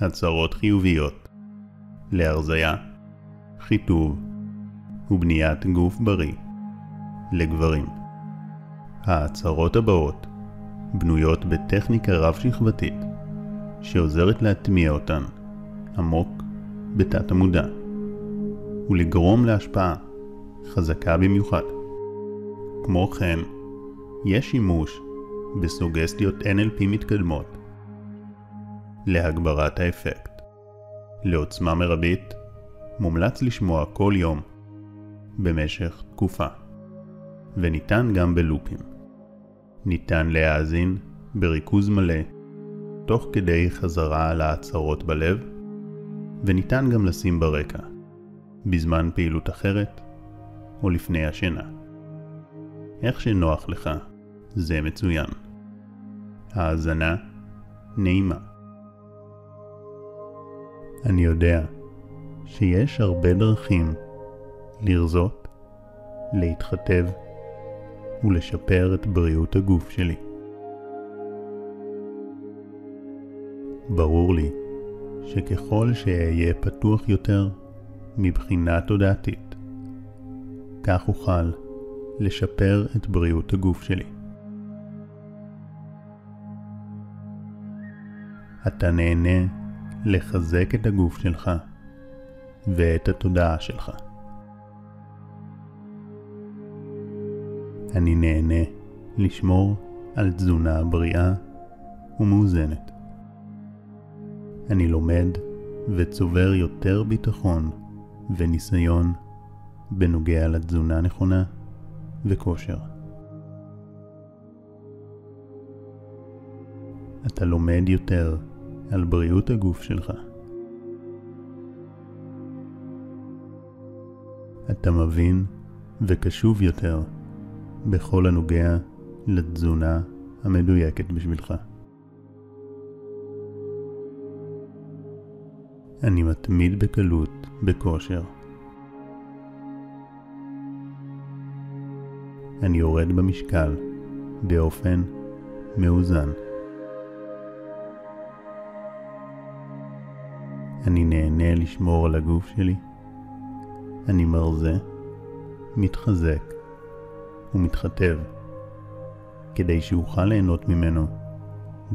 הצהרות חיוביות להרזיה, חיטוב ובניית גוף בריא לגברים. ההצהרות הבאות בנויות בטכניקה רב-שכבתית שעוזרת להטמיע אותן עמוק בתת המודע ולגרום להשפעה חזקה במיוחד. כמו כן, יש שימוש בסוגסטיות NLP מתקדמות להגברת האפקט. לעוצמה מרבית, מומלץ לשמוע כל יום במשך תקופה, וניתן גם בלופים. ניתן להאזין בריכוז מלא תוך כדי חזרה על ההצהרות בלב, וניתן גם לשים ברקע, בזמן פעילות אחרת או לפני השינה. איך שנוח לך, זה מצוין. האזנה נעימה. אני יודע שיש הרבה דרכים לרזות, להתחתב ולשפר את בריאות הגוף שלי. ברור לי שככל שאהיה פתוח יותר מבחינה תודעתית, כך אוכל לשפר את בריאות הגוף שלי. אתה נהנה לחזק את הגוף שלך ואת התודעה שלך. אני נהנה לשמור על תזונה בריאה ומאוזנת. אני לומד וצובר יותר ביטחון וניסיון בנוגע לתזונה נכונה וכושר. אתה לומד יותר על בריאות הגוף שלך. אתה מבין וקשוב יותר בכל הנוגע לתזונה המדויקת בשבילך. אני מתמיד בקלות בכושר. אני יורד במשקל באופן מאוזן. אני נהנה לשמור על הגוף שלי. אני מרזה, מתחזק ומתחתב, כדי שאוכל ליהנות ממנו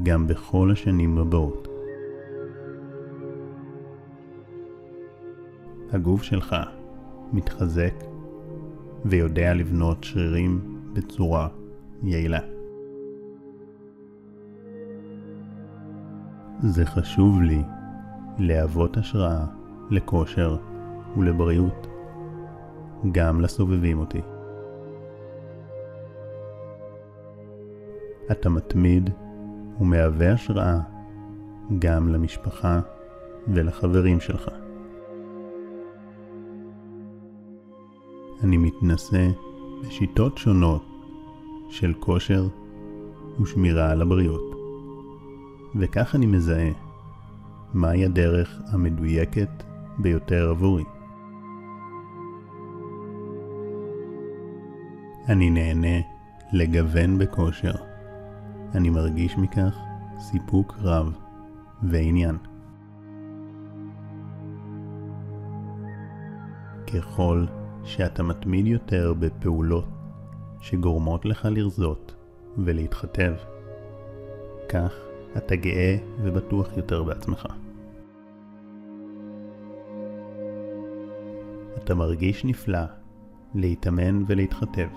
גם בכל השנים הבאות. הגוף שלך מתחזק ויודע לבנות שרירים בצורה יעילה. זה חשוב לי להוות השראה לכושר ולבריאות, גם לסובבים אותי. אתה מתמיד ומהווה השראה גם למשפחה ולחברים שלך. אני מתנסה בשיטות שונות של כושר ושמירה על הבריאות, וכך אני מזהה מהי הדרך המדויקת ביותר עבורי. אני נהנה לגוון בכושר. אני מרגיש מכך סיפוק רב ועניין. ככל שאתה מתמיד יותר בפעולות שגורמות לך לרזות ולהתחתב, כך אתה גאה ובטוח יותר בעצמך. אתה מרגיש נפלא להתאמן ולהתחתב,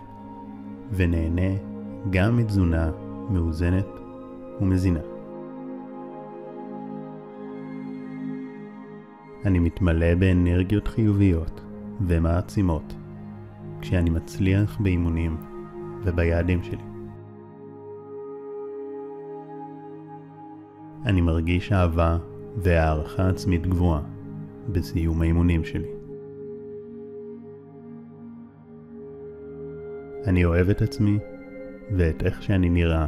ונהנה גם מתזונה מאוזנת ומזינה. אני מתמלא באנרגיות חיוביות ומעצימות כשאני מצליח באימונים וביעדים שלי. אני מרגיש אהבה והערכה עצמית גבוהה בסיום האימונים שלי. אני אוהב את עצמי ואת איך שאני נראה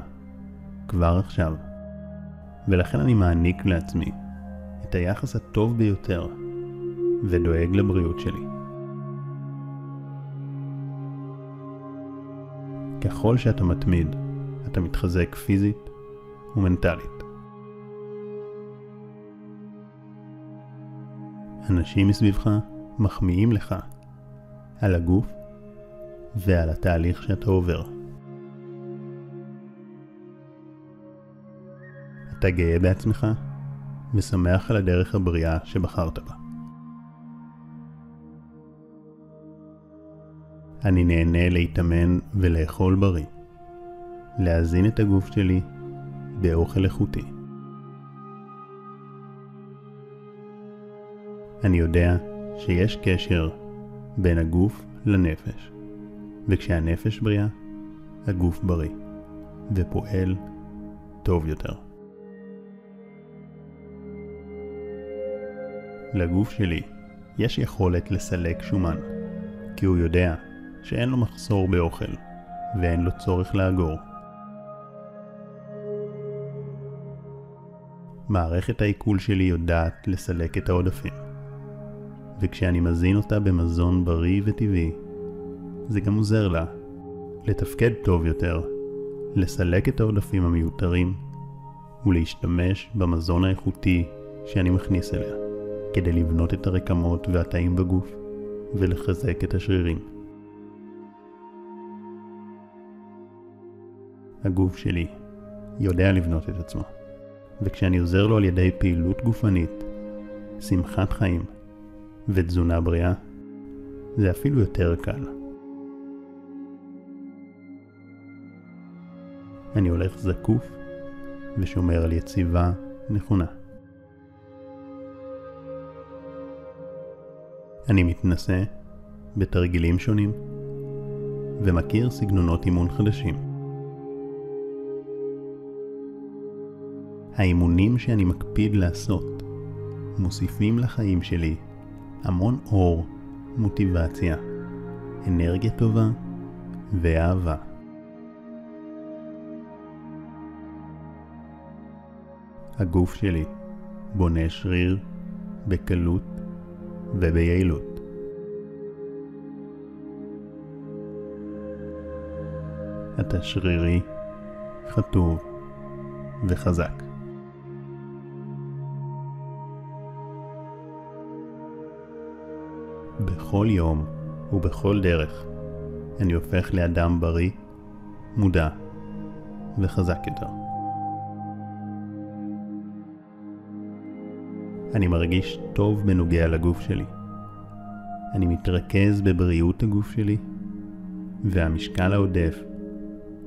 כבר עכשיו, ולכן אני מעניק לעצמי את היחס הטוב ביותר ודואג לבריאות שלי. ככל שאתה מתמיד, אתה מתחזק פיזית ומנטלית. אנשים מסביבך מחמיאים לך על הגוף ועל התהליך שאתה עובר. אתה גאה בעצמך ושמח על הדרך הבריאה שבחרת בה. אני נהנה להתאמן ולאכול בריא, להזין את הגוף שלי באוכל איכותי. אני יודע שיש קשר בין הגוף לנפש, וכשהנפש בריאה, הגוף בריא, ופועל טוב יותר. לגוף שלי יש יכולת לסלק שומן, כי הוא יודע שאין לו מחסור באוכל, ואין לו צורך לאגור. מערכת העיכול שלי יודעת לסלק את העודפים, וכשאני מזין אותה במזון בריא וטבעי, זה גם עוזר לה לתפקד טוב יותר, לסלק את העודפים המיותרים ולהשתמש במזון האיכותי שאני מכניס אליה, כדי לבנות את הרקמות והתאים בגוף ולחזק את השרירים. הגוף שלי יודע לבנות את עצמו, וכשאני עוזר לו על ידי פעילות גופנית, שמחת חיים ותזונה בריאה, זה אפילו יותר קל. אני הולך זקוף ושומר על יציבה נכונה. אני מתנסה בתרגילים שונים ומכיר סגנונות אימון חדשים. האימונים שאני מקפיד לעשות מוסיפים לחיים שלי המון אור, מוטיבציה, אנרגיה טובה ואהבה. הגוף שלי בונה שריר בקלות וביעילות. אתה שרירי, חטוב וחזק. בכל יום ובכל דרך אני הופך לאדם בריא, מודע וחזק יותר. אני מרגיש טוב בנוגע לגוף שלי. אני מתרכז בבריאות הגוף שלי, והמשקל העודף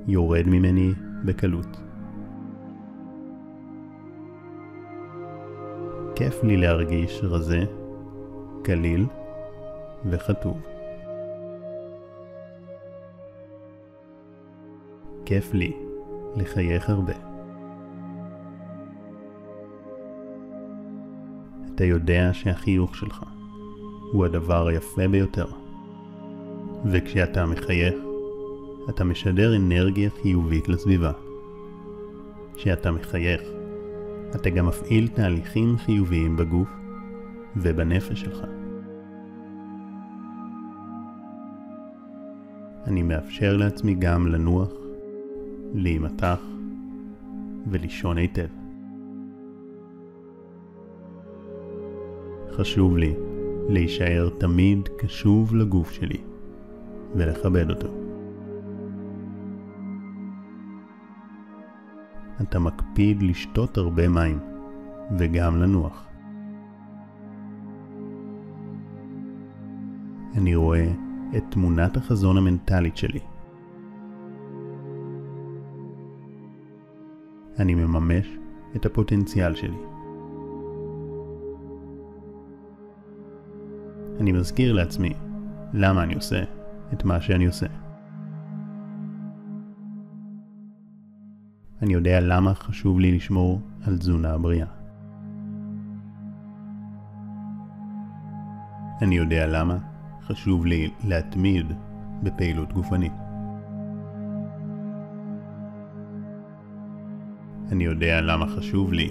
יורד ממני בקלות. כיף לי להרגיש רזה, קליל וחטוב. כיף לי לחייך הרבה. אתה יודע שהחיוך שלך הוא הדבר היפה ביותר. וכשאתה מחייך, אתה משדר אנרגיה חיובית לסביבה. כשאתה מחייך, אתה גם מפעיל תהליכים חיוביים בגוף ובנפש שלך. אני מאפשר לעצמי גם לנוח, להימתח ולישון היטב. חשוב לי להישאר תמיד קשוב לגוף שלי ולכבד אותו. אתה מקפיד לשתות הרבה מים וגם לנוח. אני רואה את תמונת החזון המנטלית שלי. אני מממש את הפוטנציאל שלי. אני מזכיר לעצמי למה אני עושה את מה שאני עושה. אני יודע למה חשוב לי לשמור על תזונה בריאה. אני יודע למה חשוב לי להתמיד בפעילות גופנית. אני יודע למה חשוב לי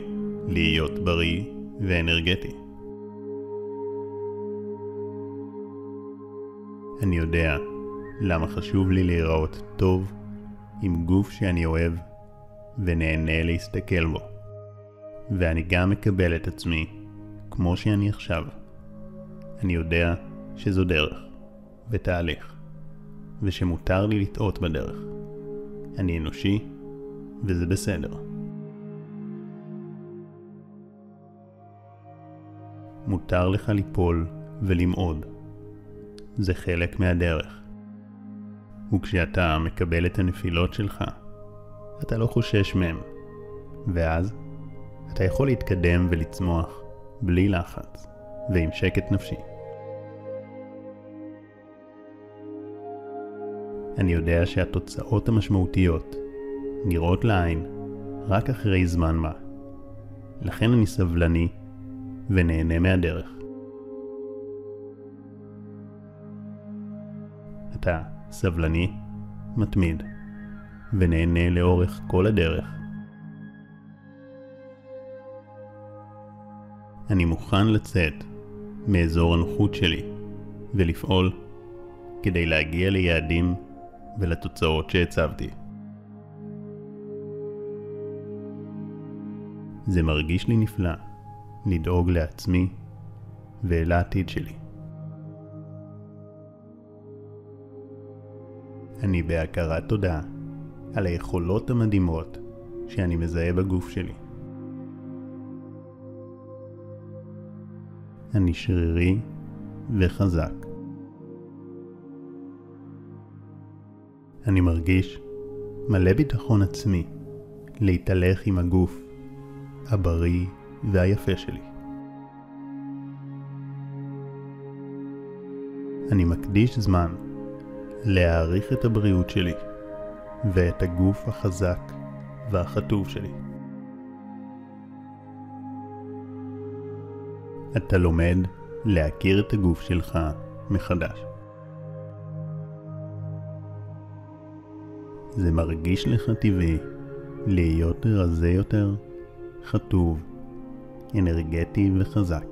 להיות בריא ואנרגטי. אני יודע למה חשוב לי להיראות טוב עם גוף שאני אוהב ונהנה להסתכל בו. ואני גם מקבל את עצמי כמו שאני עכשיו, אני יודע שזו דרך ותהליך, ושמותר לי לטעות בדרך. אני אנושי, וזה בסדר. מותר לך ליפול ולמעוד. זה חלק מהדרך. וכשאתה מקבל את הנפילות שלך, אתה לא חושש מהם, ואז אתה יכול להתקדם ולצמוח בלי לחץ ועם שקט נפשי. אני יודע שהתוצאות המשמעותיות נראות לעין רק אחרי זמן מה. לכן אני סבלני ונהנה מהדרך. אתה סבלני, מתמיד, ונהנה לאורך כל הדרך. אני מוכן לצאת מאזור הנוחות שלי ולפעול כדי להגיע ליעדים ולתוצאות שהצבתי. זה מרגיש לי נפלא לדאוג לעצמי ולעתיד שלי. אני בהכרת תודה על היכולות המדהימות שאני מזהה בגוף שלי. אני שרירי וחזק. אני מרגיש מלא ביטחון עצמי להתהלך עם הגוף הבריא והיפה שלי. אני מקדיש זמן להעריך את הבריאות שלי ואת הגוף החזק והחטוב שלי. אתה לומד להכיר את הגוף שלך מחדש. זה מרגיש לך טבעי להיות רזה יותר, חטוב, אנרגטי וחזק.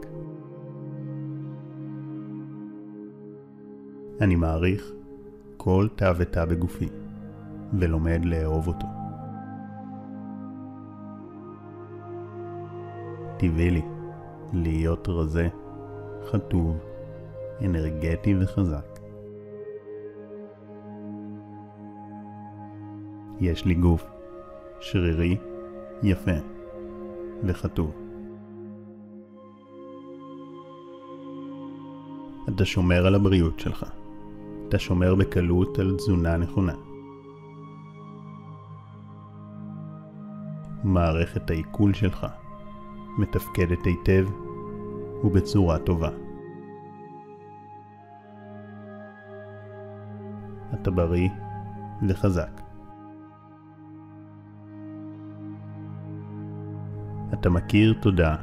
אני מעריך כל תא ותא בגופי, ולומד לאהוב אותו. טבעי לי להיות רזה, חטוב, אנרגטי וחזק. יש לי גוף שרירי, יפה וחטוב. אתה שומר על הבריאות שלך. אתה שומר בקלות על תזונה נכונה. מערכת העיכול שלך מתפקדת היטב ובצורה טובה. אתה בריא וחזק. אתה מכיר תודה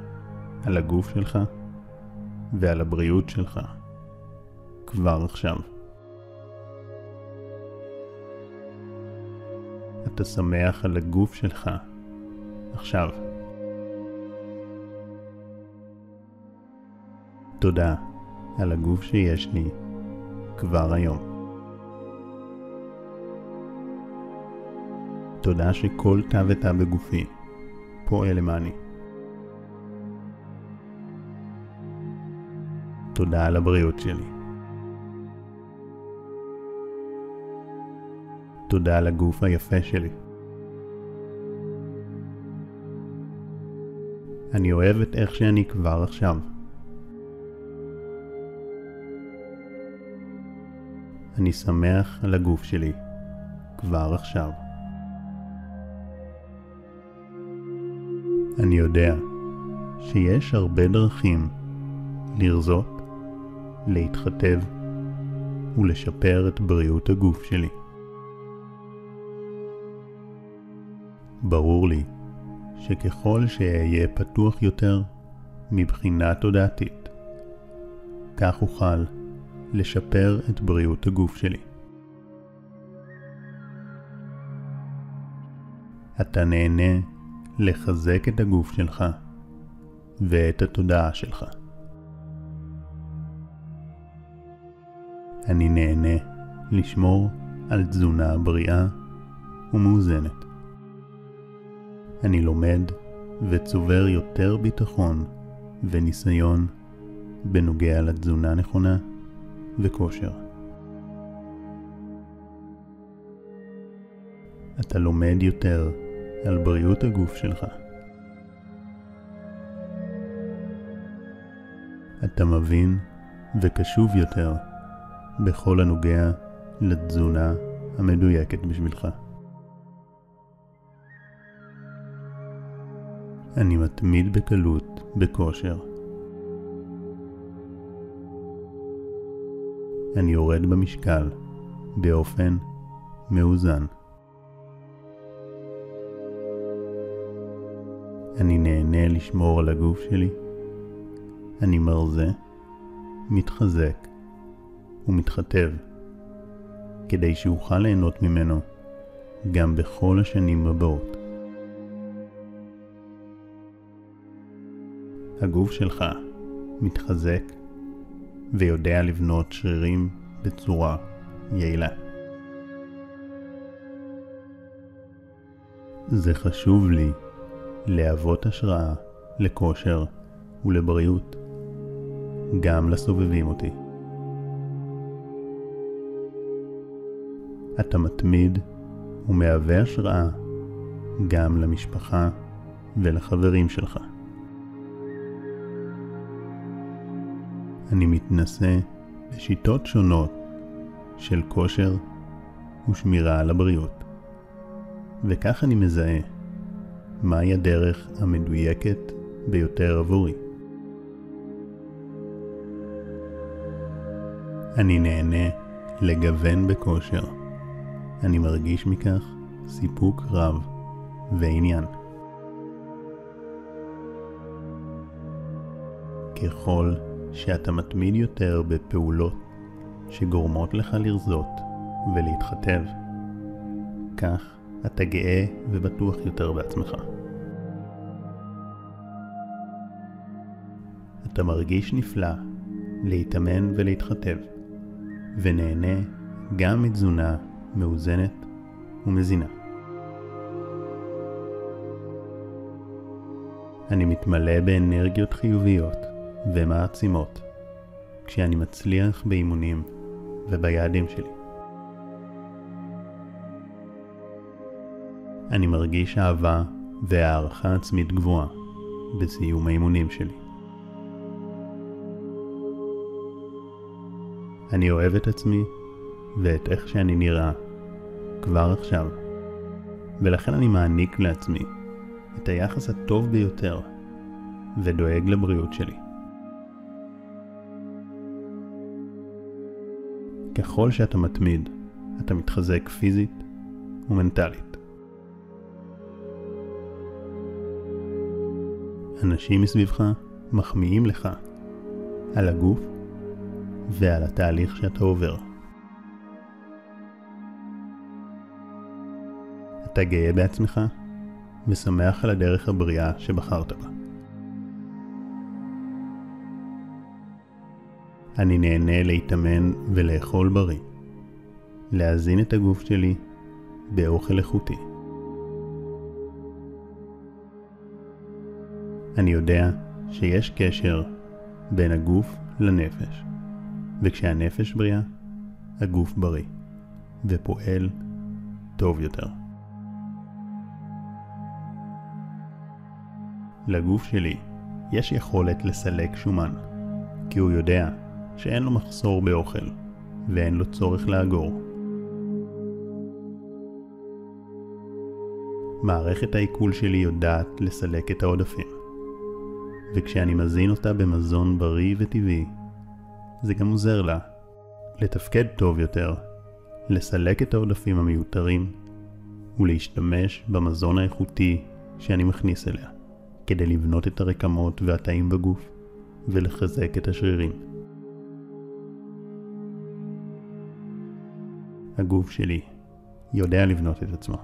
על הגוף שלך ועל הבריאות שלך כבר עכשיו. אתה שמח על הגוף שלך עכשיו. תודה על הגוף שיש לי כבר היום. תודה שכל תא ותא בגופי פועל למעני. תודה על הבריאות שלי. תודה על הגוף היפה שלי. אני אוהב את איך שאני כבר עכשיו. אני שמח על הגוף שלי כבר עכשיו. אני יודע שיש הרבה דרכים לרזות, להתחתב ולשפר את בריאות הגוף שלי. ברור לי שככל שאהיה פתוח יותר מבחינה תודעתית, כך אוכל לשפר את בריאות הגוף שלי. אתה נהנה לחזק את הגוף שלך ואת התודעה שלך. אני נהנה לשמור על תזונה בריאה ומאוזנת. אני לומד וצובר יותר ביטחון וניסיון בנוגע לתזונה נכונה וכושר. אתה לומד יותר על בריאות הגוף שלך. אתה מבין וקשוב יותר בכל הנוגע לתזונה המדויקת בשבילך. אני מתמיד בקלות בכושר. אני יורד במשקל באופן מאוזן. אני נהנה לשמור על הגוף שלי. אני מרזה, מתחזק ומתחתב, כדי שאוכל ליהנות ממנו גם בכל השנים הבאות. הגוף שלך מתחזק ויודע לבנות שרירים בצורה יעילה. זה חשוב לי להוות השראה לכושר ולבריאות, גם לסובבים אותי. אתה מתמיד ומהווה השראה גם למשפחה ולחברים שלך. אני מתנסה בשיטות שונות של כושר ושמירה על הבריאות, וכך אני מזהה מהי הדרך המדויקת ביותר עבורי. אני נהנה לגוון בכושר. אני מרגיש מכך סיפוק רב ועניין. ככל שאתה מתמיד יותר בפעולות שגורמות לך לרזות ולהתחתב, כך אתה גאה ובטוח יותר בעצמך. אתה מרגיש נפלא להתאמן ולהתחתב, ונהנה גם מתזונה מאוזנת ומזינה. אני מתמלא באנרגיות חיוביות ומעצימות כשאני מצליח באימונים וביעדים שלי. אני מרגיש אהבה והערכה עצמית גבוהה בסיום האימונים שלי. אני אוהב את עצמי ואת איך שאני נראה כבר עכשיו, ולכן אני מעניק לעצמי את היחס הטוב ביותר ודואג לבריאות שלי. ככל שאתה מתמיד, אתה מתחזק פיזית ומנטלית. אנשים מסביבך מחמיאים לך על הגוף ועל התהליך שאתה עובר. אתה גאה בעצמך ושמח על הדרך הבריאה שבחרת בה. אני נהנה להתאמן ולאכול בריא, להזין את הגוף שלי באוכל איכותי. אני יודע שיש קשר בין הגוף לנפש, וכשהנפש בריאה, הגוף בריא, ופועל טוב יותר. לגוף שלי יש יכולת לסלק שומן, כי הוא יודע שאין לו מחסור באוכל, ואין לו צורך לאגור. מערכת העיכול שלי יודעת לסלק את העודפים. וכשאני מזין אותה במזון בריא וטבעי, זה גם עוזר לה לתפקד טוב יותר, לסלק את העודפים המיותרים ולהשתמש במזון האיכותי שאני מכניס אליה, כדי לבנות את הרקמות והתאים בגוף ולחזק את השרירים. הגוף שלי יודע לבנות את עצמו,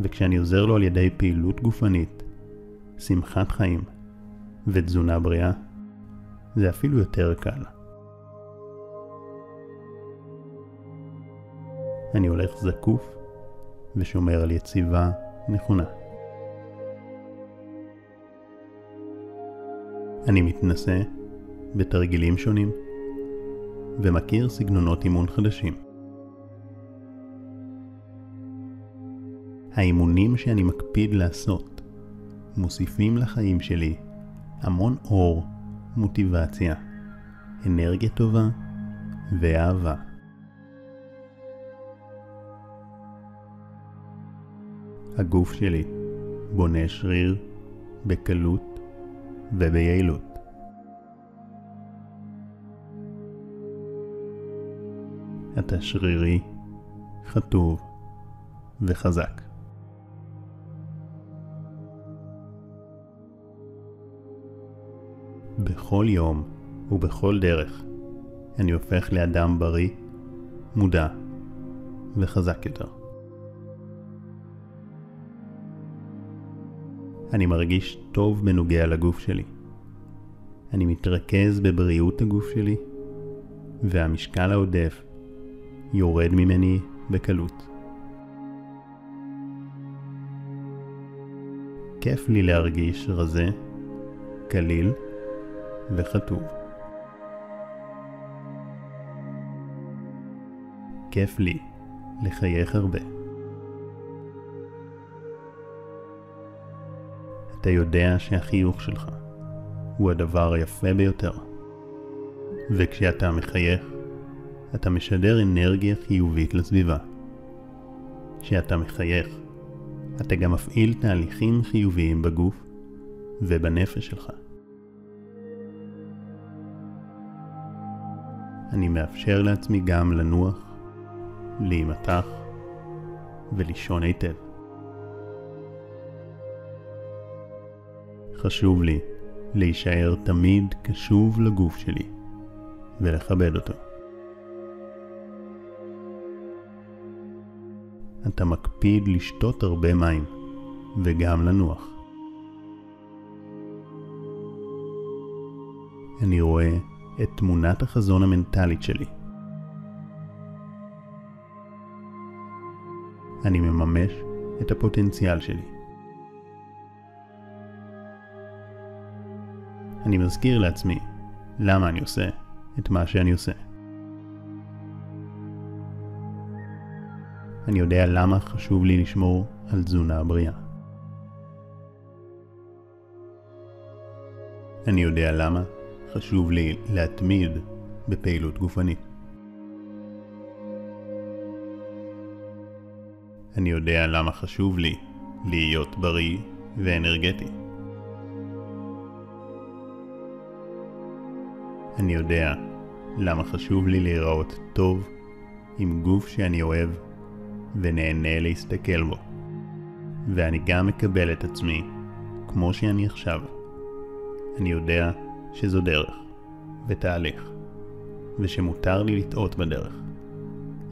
וכשאני עוזר לו על ידי פעילות גופנית, שמחת חיים ותזונה בריאה, זה אפילו יותר קל. אני הולך זקוף ושומר על יציבה נכונה. אני מתנשא בתרגילים שונים ומכיר סגנונות אימון חדשים. האימונים שאני מקפיד לעשות מוסיפים לחיים שלי המון אור, מוטיבציה, אנרגיה טובה ואהבה. הגוף שלי בונה שריר בקלות וביעילות. אתה שרירי, חטוב וחזק. בכל יום ובכל דרך אני הופך לאדם בריא, מודע וחזק יותר. אני מרגיש טוב בנוגע לגוף שלי. אני מתרכז בבריאות הגוף שלי, והמשקל העודף יורד ממני בקלות. כיף לי להרגיש רזה, קליל וכתוב. כיף לי לחייך הרבה. אתה יודע שהחיוך שלך הוא הדבר היפה ביותר. וכשאתה מחייך, אתה משדר אנרגיה חיובית לסביבה. כשאתה מחייך, אתה גם מפעיל תהליכים חיוביים בגוף ובנפש שלך. אני מאפשר לעצמי גם לנוח, להימתח ולישון היטב. חשוב לי להישאר תמיד קשוב לגוף שלי ולכבד אותו. אתה מקפיד לשתות הרבה מים וגם לנוח. אני רואה את תמונת החזון המנטלית שלי. אני מממש את הפוטנציאל שלי. אני מזכיר לעצמי למה אני עושה את מה שאני עושה. אני יודע למה חשוב לי לשמור על תזונה בריאה. אני יודע למה חשוב לי להתמיד בפעילות גופנית. אני יודע למה חשוב לי להיות בריא ואנרגטי. אני יודע למה חשוב לי להיראות טוב עם גוף שאני אוהב ונהנה להסתכל בו. ואני גם מקבל את עצמי כמו שאני עכשיו. אני יודע שזו דרך ותהליך, ושמותר לי לטעות בדרך.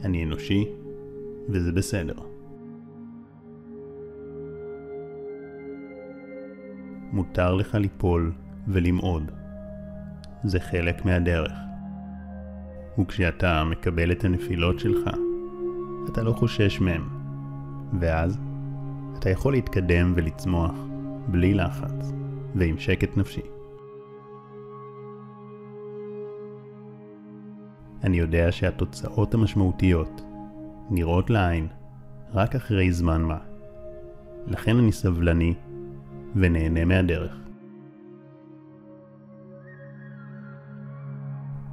אני אנושי, וזה בסדר. מותר לך ליפול ולמעוד. זה חלק מהדרך. וכשאתה מקבל את הנפילות שלך, אתה לא חושש מהם, ואז אתה יכול להתקדם ולצמוח בלי לחץ ועם שקט נפשי. אני יודע שהתוצאות המשמעותיות נראות לעין רק אחרי זמן מה. לכן אני סבלני ונהנה מהדרך.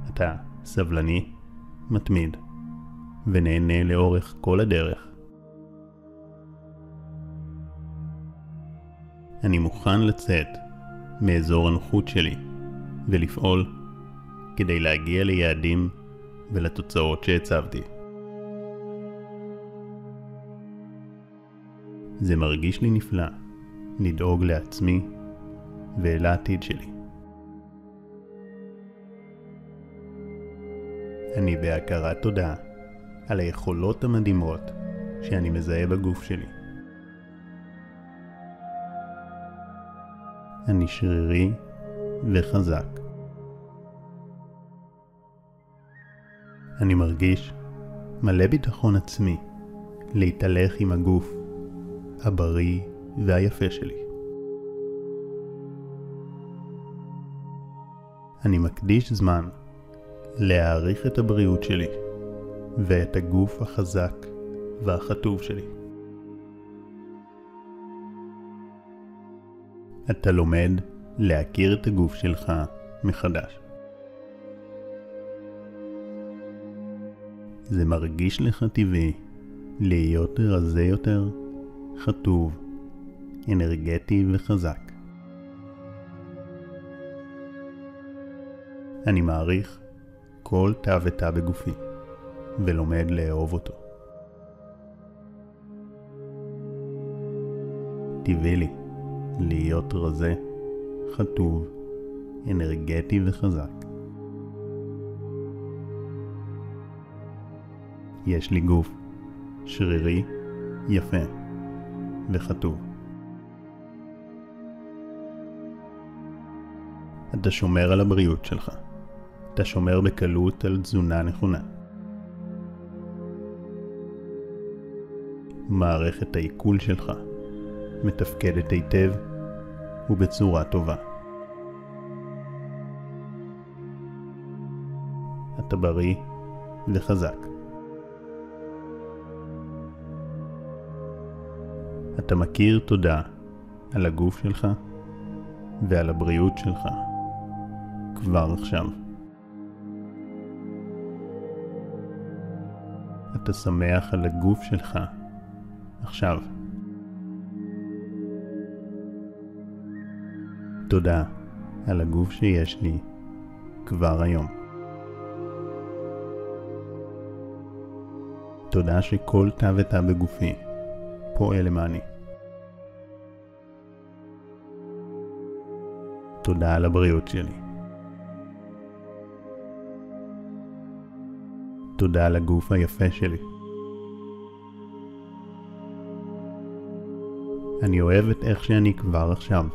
אתה סבלני, מתמיד, ונהנה לאורך כל הדרך. אני מוכן לצאת מאזור הנוחות שלי ולפעול כדי להגיע ליעדים ולתוצאות שהצבתי. זה מרגיש לי נפלא לדאוג לעצמי ולעתיד שלי. אני בהכרת תודה על היכולות המדהימות שאני מזהה בגוף שלי. אני שרירי וחזק. אני מרגיש מלא ביטחון עצמי להתהלך עם הגוף הבריא והיפה שלי. אני מקדיש זמן להעריך את הבריאות שלי ואת הגוף החזק והחטוב שלי. אתה לומד להכיר את הגוף שלך מחדש. זה מרגיש לך טבעי להיות רזה יותר, חטוב, אנרגטי וחזק. אני מעריך כל תא ותא בגופי, ולומד לאהוב אותו. טבעי לי להיות רזה, חטוב, אנרגטי וחזק. יש לי גוף שרירי, יפה וחטוב. אתה שומר על הבריאות שלך. אתה שומר בקלות על תזונה נכונה. מערכת העיכול שלך מתפקדת היטב ובצורה טובה. אתה בריא וחזק. אתה מכיר תודה על הגוף שלך ועל הבריאות שלך כבר עכשיו. אתה שמח על הגוף שלך עכשיו. תודה על הגוף שיש לי כבר היום. תודה שכל תא ותא בגופי פועל למעני. תודה על הבריאות שלי. תודה על הגוף היפה שלי. אני אוהב את איך שאני כבר עכשיו.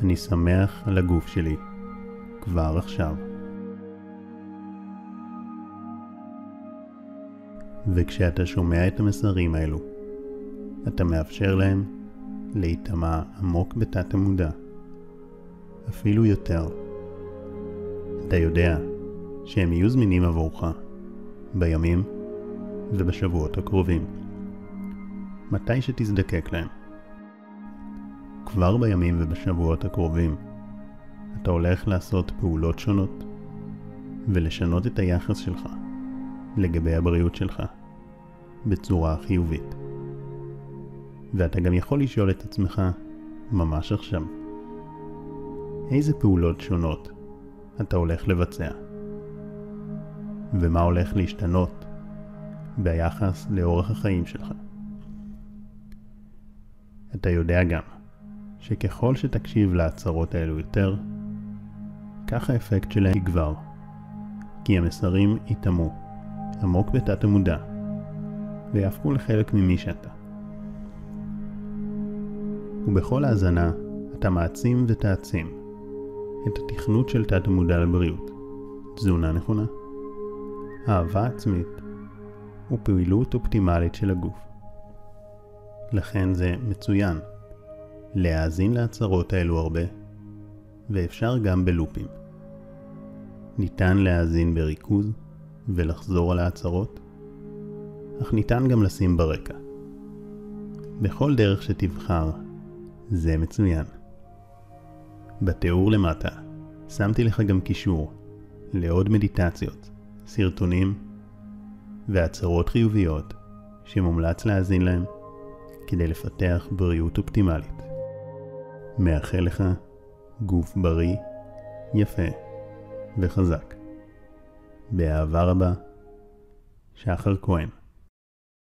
אני שמח על הגוף שלי כבר עכשיו. וכשאתה שומע את המסרים האלו, אתה מאפשר להם להיטמע עמוק בתת המודע, אפילו יותר. אתה יודע שהם יהיו זמינים עבורך בימים ובשבועות הקרובים, מתי שתזדקק להם. כבר בימים ובשבועות הקרובים אתה הולך לעשות פעולות שונות ולשנות את היחס שלך לגבי הבריאות שלך בצורה חיובית. ואתה גם יכול לשאול את עצמך ממש עכשיו, איזה פעולות שונות אתה הולך לבצע? ומה הולך להשתנות ביחס לאורך החיים שלך? אתה יודע גם שככל שתקשיב להצהרות האלו יותר, כך האפקט שלהם יגבר, כי המסרים ייטמעו עמוק בתת המודע ויהפכו לחלק ממי שאתה. ובכל האזנה אתה מעצים ותעצים את התכנות של תת המודע לבריאות, תזונה נכונה, אהבה עצמית ופעילות אופטימלית של הגוף. לכן זה מצוין להאזין להצהרות האלו הרבה, ואפשר גם בלופים. ניתן להאזין בריכוז ולחזור על ההצהרות, אך ניתן גם לשים ברקע. בכל דרך שתבחר, זה מצוין. בתיאור למטה שמתי לך גם קישור לעוד מדיטציות, סרטונים והצהרות חיוביות שמומלץ להאזין להם כדי לפתח בריאות אופטימלית. מאחל לך גוף בריא, יפה וחזק. באהבה רבה, שחר כהן